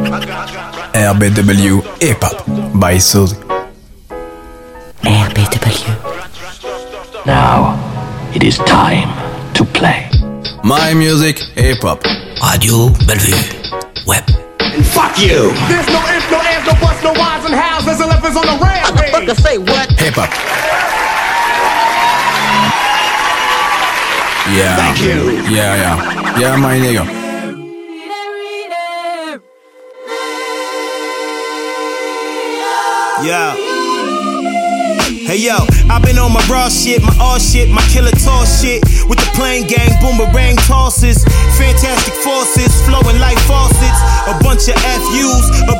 RBW Hip Hop by Suzy. RBW. Now, it is time to play. My music, hip hop. Radio Bellevue. Web. And fuck you! There's no ifs, no ands, no buts, no whys and hows. There's elephants on the rampage. What the say what? Hip hop. Yeah. Thank you. Yeah, yeah. Yeah, my nigga. Yeah. Hey yo, I've been on my raw shit, my all shit, my killer toss shit. With the plane gang, boomerang tosses. Fantastic forces, flowing like faucets. A bunch of FUs, artists.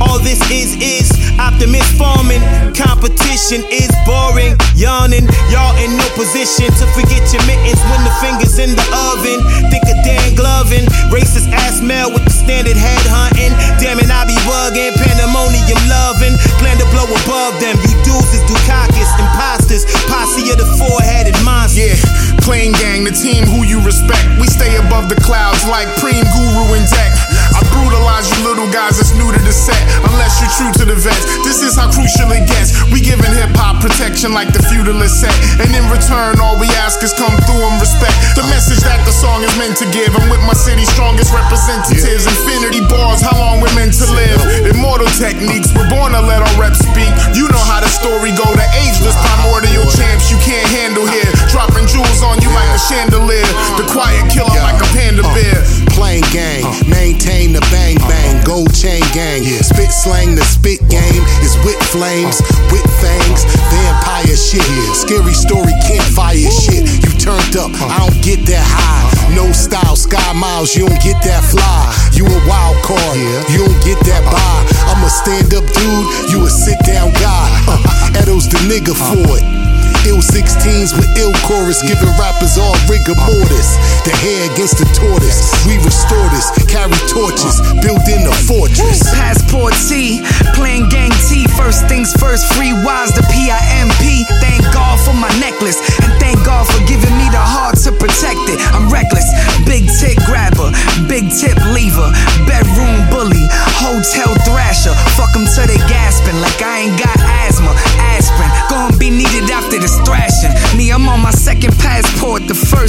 All this is, is optimist farming. Competition is boring, yawning. Y'all in no position to forget your mittens when the fingers in the oven. Think of Dan Glovin, racist ass male with the standard head hunting. Damn it, I be bugging, pandemonium loving. Plan to blow above them. You dudes is Dukakis, imposters, posse of the four-headed monster. Yeah, plain gang, the team who you respect. We stay above the clouds like Preem, Guru, and Deck. I brutalize you little guys that's new to the set, unless you're true to the vets. This is how crucial it gets. We giving hip hop protection like the feudalist set, and in return, all we ask is come through and respect the message that the song is meant to give. I'm with my city's strongest representatives. Infinity bars, how long we're meant to live. Immortal techniques, we're born to let our reps speak. You know how the story go. The ageless primordial champs you can't handle here. Dropping jewels on you like a chandelier. The quiet killer like a panda uh, bear. Plain gang, uh. maintain the bang uh. bang, gold chain gang. Spit slang, the spit game is with flames, with fangs, vampire shit. Scary story, campfire shit. You turned up, I don't get that high. No style, sky miles, you don't get that fly. You a wild card, you don't get that buy. I'm a stand up dude, you a sit down guy. Uh, Edo's the nigga for it. Ill 16s with ill chorus, giving rappers all rigor mortis. The hair against the tortoise. We restore this, carry torches, build in a fortress. Passport T, playing gang T. First things first, free wise, the PIMP. Thank God for my necklace,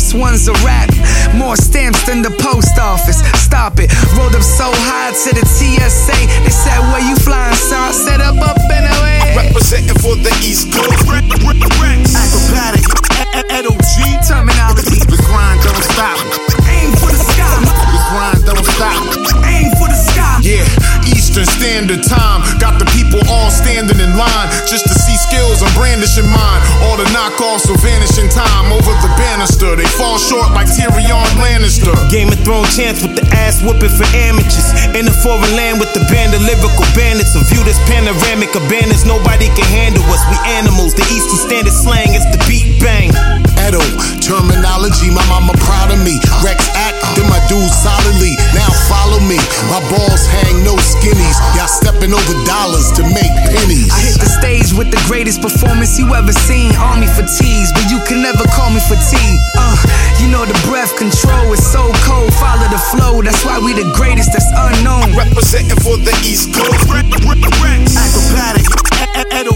first one's a rap. More stamps than the post office. Stop it, rolled up so high to the TSA. They said, Where you flying? I said, Up, up, and away. Representing for the East Coast. Akrobatik, Ed O.G. Termanology, The grind don't stop. aim for the sky. The grind don't stop. Aim for the sky. Yeah, Eastern Standard Time. Got the people all standing in line just to see skills I'm brandishing mine. All the knockoffs will vanish in time over the banister. They fall short like Tyrion Lannister. Game of Thrones chance with the ass whooping for amateurs. In a foreign land with the band of lyrical bandits. A view this panoramic abandons. Nobody can handle us. We animals. The Eastern Standard slang is the beat bang. Edo, Termanology, my mama proud of me. Rex then my dudes solidly. Now follow me. My balls hang no skinnies. Y'all stepping over dollars to make pennies. I hit the stage with the greatest performance you ever seen. Army fatigues, but you can never call me fatigue. Uh, you know the breath control is so cold. Follow the flow, that's why we the greatest. That's unknown. Representing for the East Coast. Akrobatik, Edo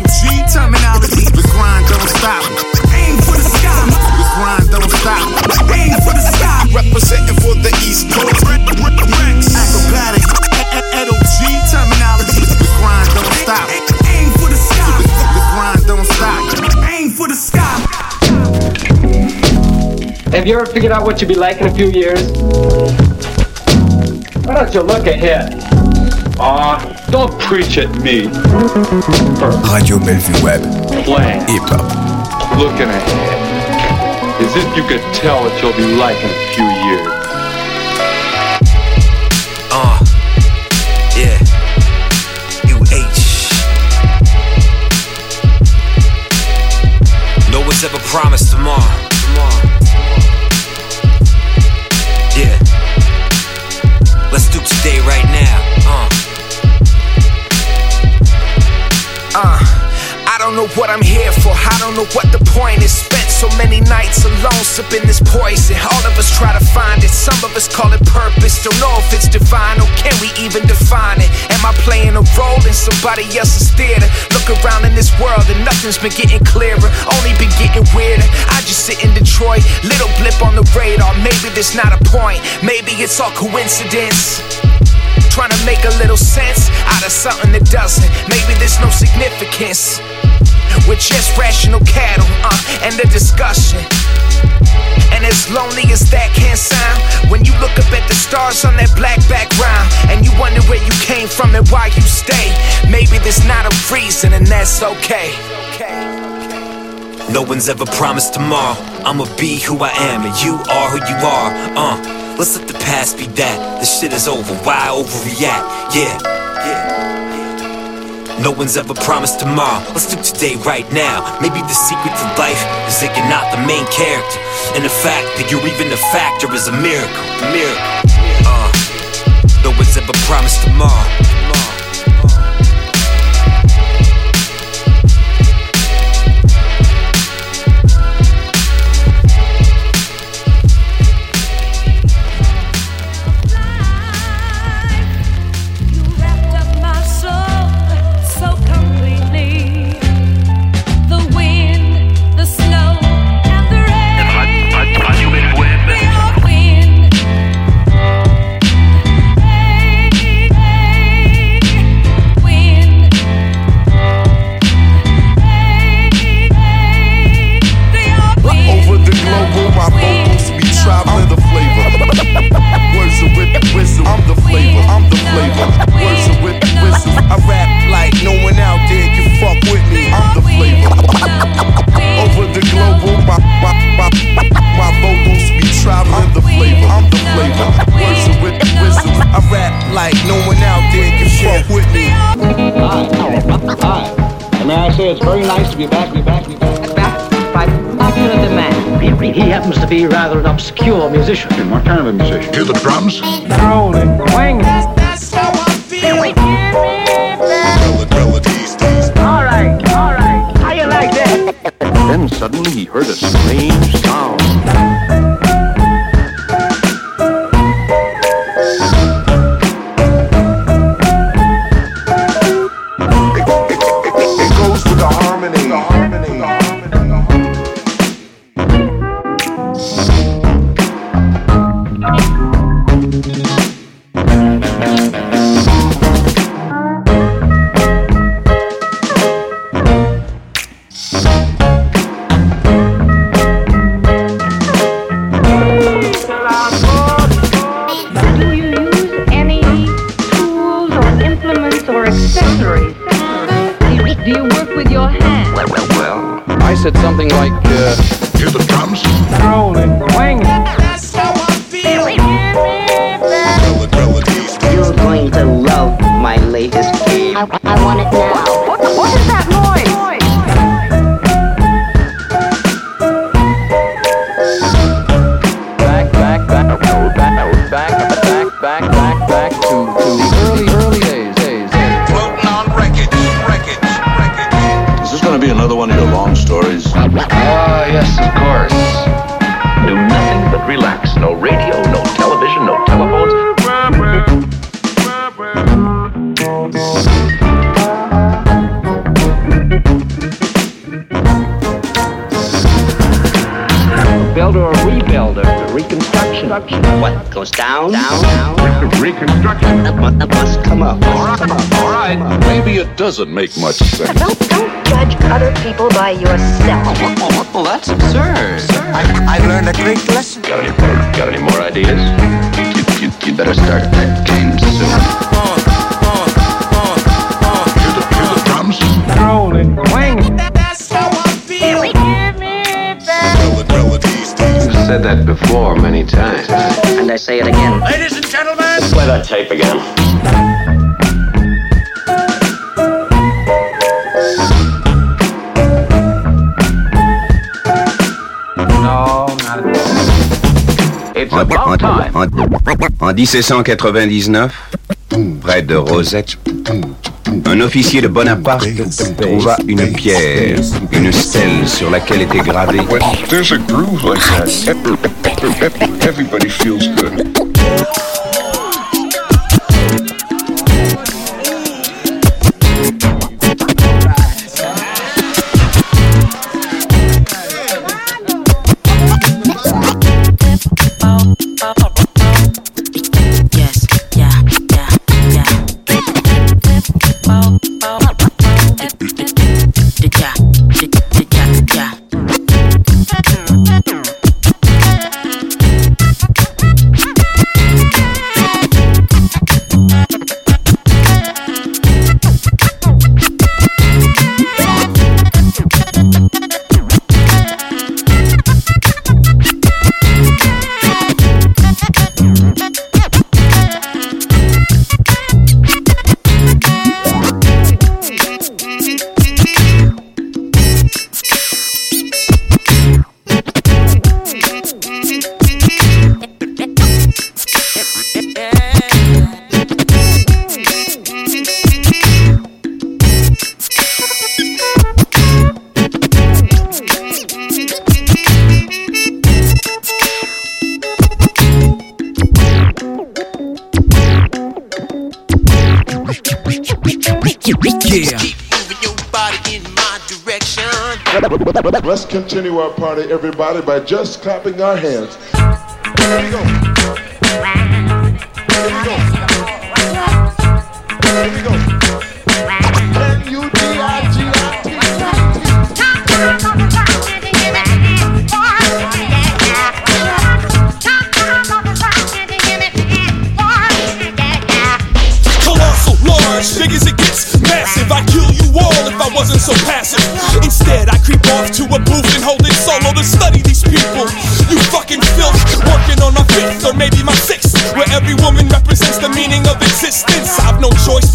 Termanology, The grind don't stop. Have you ever figured out what you'll be like in a few years? Why don't you look ahead? Aw, don't preach at me. Radio Bellevue Web. Plan, Hip Hop. looking ahead. As if you could tell what you'll be like in a few years. Alone sipping this poison. All of us try to find it. Some of us call it purpose. Don't know if it's divine or can we even define it? Am I playing a role in somebody else's theater? Look around in this world and nothing's been getting clearer. Only been getting weirder. I just sit in Detroit, little blip on the radar. Maybe there's not a point. Maybe it's all coincidence. Trying to make a little sense out of something that doesn't. Maybe there's no significance. We're just rational cattle, uh, and the discussion. And as lonely as that can sound, when you look up at the stars on that black background, and you wonder where you came from and why you stay, maybe there's not a reason, and that's okay. No one's ever promised tomorrow. I'ma be who I am, and you are who you are. Uh, let's let the past be that. The shit is over. Why overreact? Yeah, yeah. No one's ever promised tomorrow. Let's do today right now. Maybe the secret to life is that you're not the main character. And the fact that you're even a factor is a miracle. A miracle. Uh, no one's ever promised tomorrow. It's very nice to be back, be back, be back. Back by popular demand. He, he happens to be rather an obscure musician. And What kind of a musician? Hear the drums? Rolling, wanging. All right, all right. How you like that? Then suddenly he heard a strange sound. My latest game. I, I want it now. All right. Maybe it doesn't make much sense. Don't, don't judge other people by yourself. Well, that's absurd. I've learned a great lesson. Got any, got any more ideas? You, you, you better start that game soon. Hear the, hear the drums? Rolling, wanging. You've said that before many times. And I say it again. Ladies and gentlemen, Play that tape again. It's about time. En, en 1799, près de Rosette, Un officier de Bonaparte trouva une pierre, une stèle sur laquelle était gravé There's a groove like that. Everybody feels good. Let's continue our party, everybody, by just clapping our hands. Here we go. Here we go. Here we go.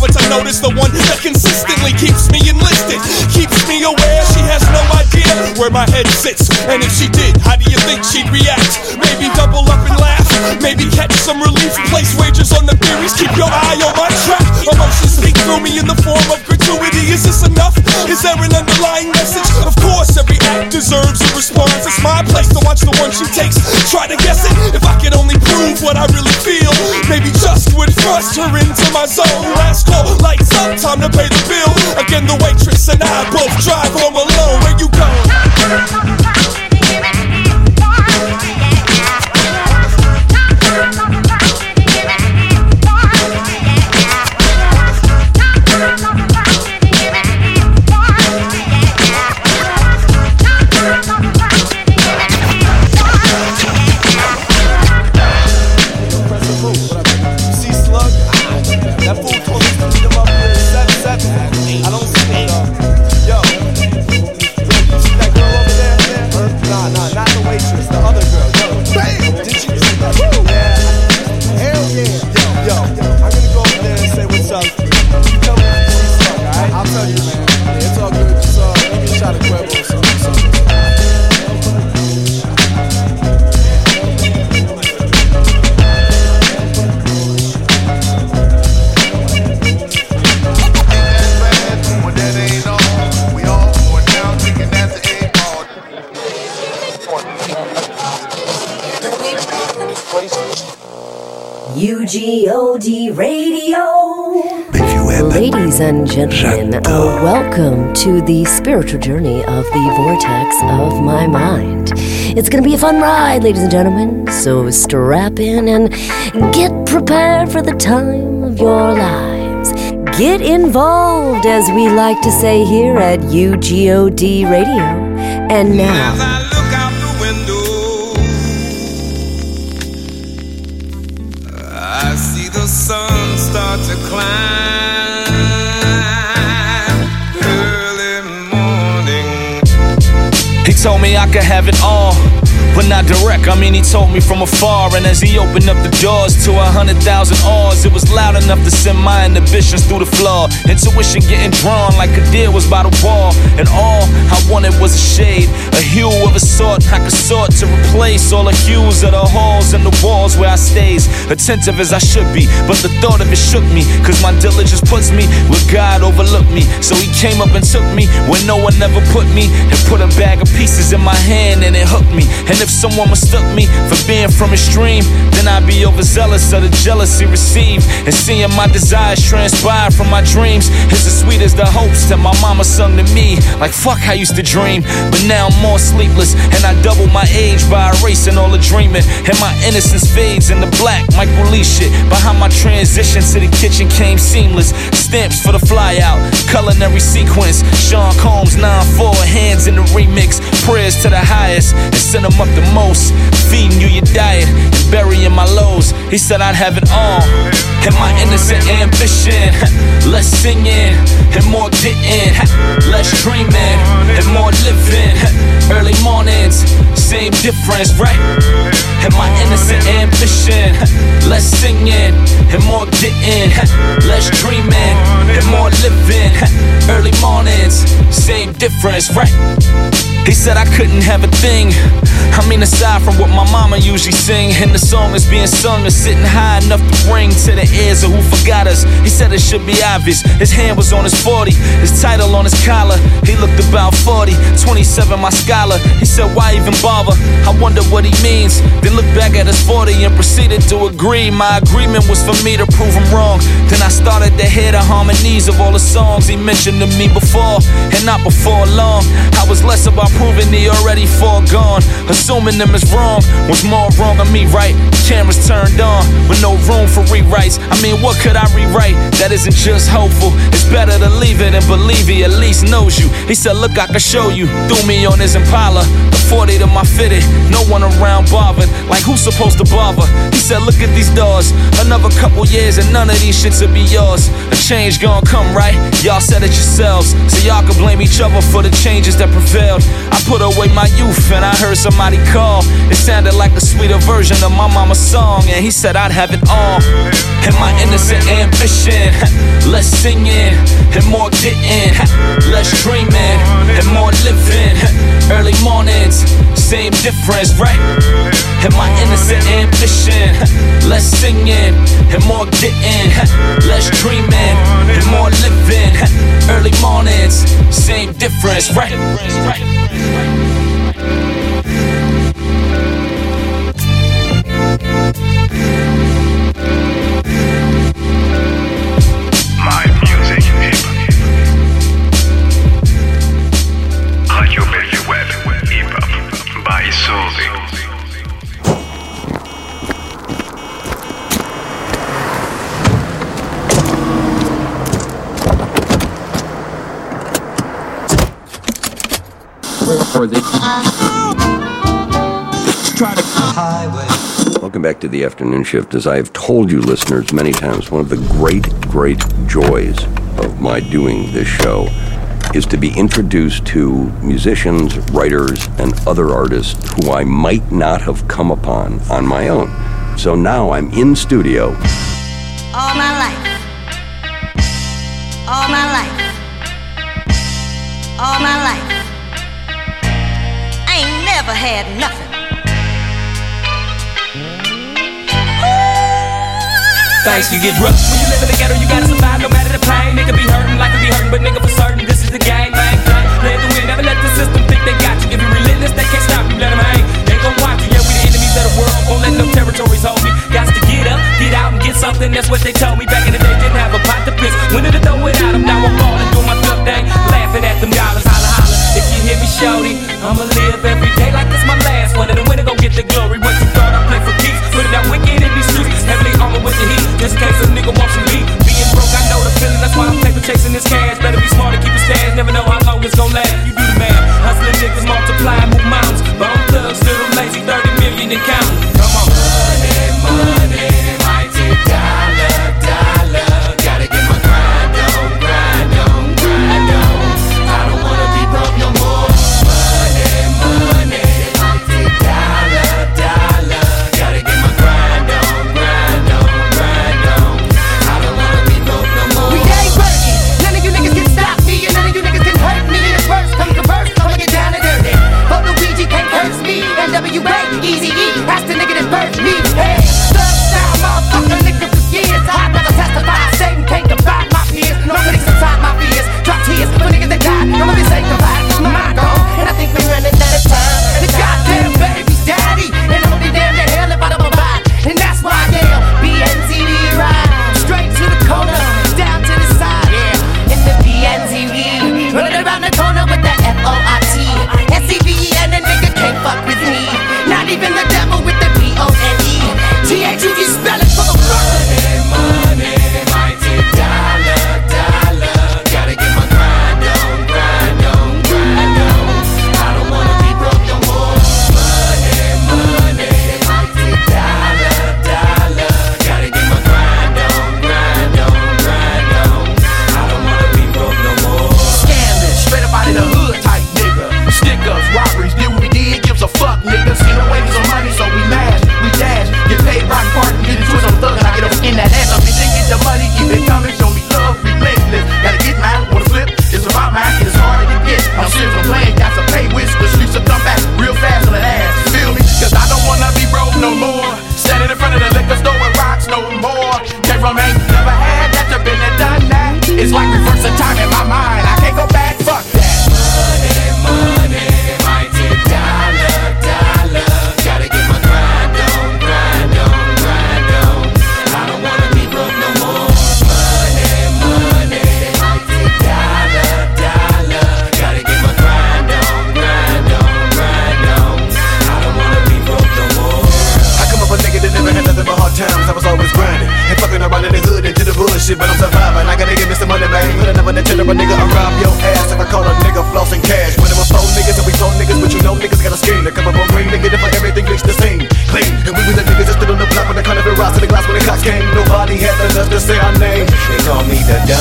But to notice the one that consistently keeps me enlisted, keeps me aware. She has no idea where my head sits, and if she did, how do you think she'd react? Maybe double up and laugh, maybe catch some relief, place wagers on the theories, keep your eye on my track. Emotions speak through me in the form of gratuity. Is this enough? Is there an underlying message? Of course, every act deserves a response. It's my place to watch the one she takes. Try to guess it if I could only prove what I really feel. Maybe just would thrust her into my zone. Last call, lights up, time to pay the bill. Again, the waitress and I both drive home Ladies and gentlemen, uh, welcome to the spiritual journey of the vortex of my mind. It's going to be a fun ride, ladies and gentlemen, so strap in and get prepared for the time of your lives. Get involved, as we like to say here at UGOD Radio. And now, that I look out the window. I see the sun start to climb told me I could have it all. But not direct. I mean, he told me from afar, and as he opened up the doors to a hundred thousand R's, it was loud enough to send my inhibitions through the floor. Intuition getting drawn like a deer was by the wall, and all I wanted was a shade, a hue of a sort I could sort to replace all the hues of the halls and the walls where I stays. Attentive as I should be, but the thought of it shook me, cause my diligence puts me where God overlooked me. So he came up and took me where no one ever put me, and put a bag of pieces in my hand and it hooked me. And if someone mistook me for being from extreme, then I'd be overzealous of the jealousy received. And seeing my desires transpire from my dreams is as sweet as the hopes that my mama sung to me. Like fuck, I used to dream, but now I'm more sleepless, and I double my age by erasing all the dreaming. And my innocence fades in the black Michael Lee shit. Behind my transition to the kitchen came seamless. Stamps for the flyout, culinary sequence. Sean Combs 9-4, hands in the remix. Prayers to the highest, and send them up the most. Feeding you your diet, and burying my lows. He said I'd have it all. And my innocent ambition. Less singing, and more getting. Less dreaming, and more living. Early mornings, same difference, right? And my innocent ambition. Less singing, and more getting. Less dreaming, and more living. Early mornings, same difference, right? He said I couldn't have a thing. I mean, aside from what my mama usually sing, and the song is being sung is sitting high enough to ring to the ears of who forgot us. He said it should be obvious. His hand was on his 40, his title on his collar. He looked about 40, 27, my scholar. He said, Why even bother? I wonder what he means. Then looked back at his 40 and proceeded to agree. My agreement was for me to prove him wrong. Then I started to hear the harmonies of all the songs he mentioned to me before, and not before long. I was less about proving he already foregone. Assuming them is wrong was more wrong on me, right? Cameras turned on with no room for rewrites. I mean, what could I rewrite that isn't just hopeful? It's better to leave it and believe he at least knows you. He said, Look, I can show you. Threw me on his Impala, the 40 to my fitted. No one around bothered. Like, who's supposed to bother? He said, Look at these doors. Another couple years and none of these shits will be yours. A change gonna come, right? Y'all said it yourselves. So y'all can blame each other for the changes that prevailed. I put away my youth and I heard somebody call. It sounded like a sweeter version of my mama's song, and he said I'd have it all. And my innocent ambition, less singing and more getting, less dreaming and more living. Early mornings, same difference, right? And my innocent ambition, less singing and more getting, less dreaming same difference, right? Back to the afternoon shift. As I have told you, listeners, many times, one of the great, great joys of my doing this show is to be introduced to musicians, writers, and other artists who I might not have come upon on my own. So now I'm in studio. All my life. All my life. All my life. I ain't never had nothing. Thanks, you get rough. When you live in the ghetto, you gotta survive no matter the pain. Nigga be hurting, life can be hurting, but nigga for certain, this is the game, bang, bang. Play the win, never let the system think they got you. If you relentless, they can't stop you, let them hang. They gon' watch you, yeah, we the enemies of the world. Won't let no territories hold me. Got to get up, get out, and get something. That's what they told me back in the day. Didn't have a pot to piss.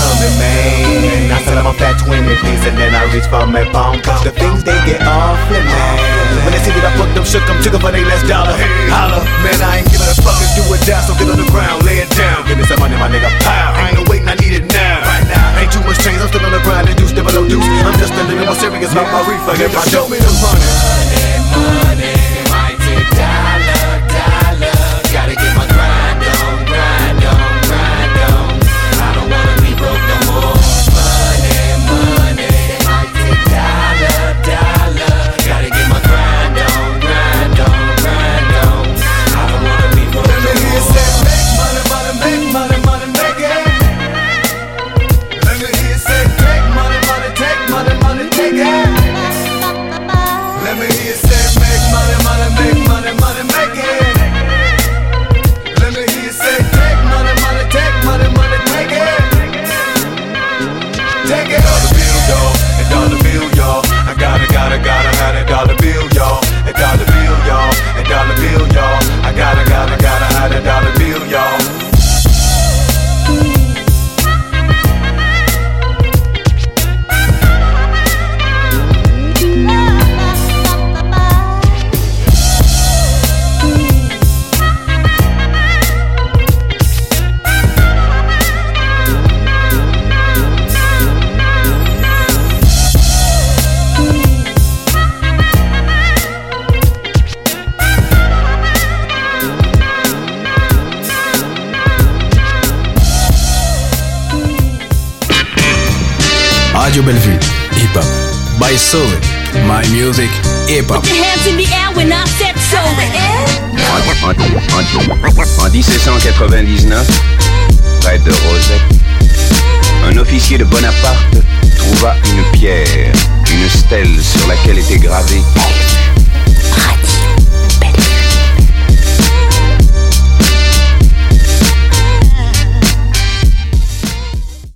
Dummy man. I sell them a fat 20 piece and then I reach for my palm. The things they get awfully mad. When they see that I fucked them, shook them, took 'em for they last dollar. Holla, man, I ain't giving a fuck if do it down, so get on the ground, lay it down. Give me some money, my nigga, pow. Ain't no waiting, I need it now. Right now. Ain't too much change, I'm still on the grind and do still below deuce. I'm just a little more serious about my reefer. Get my show me the money. Money, money, By my music, hip hop. Put your hands in the air when I said so. En, en- en 1799, près de Rosette, un officier de Bonaparte trouva une pierre, une stèle sur laquelle était gravé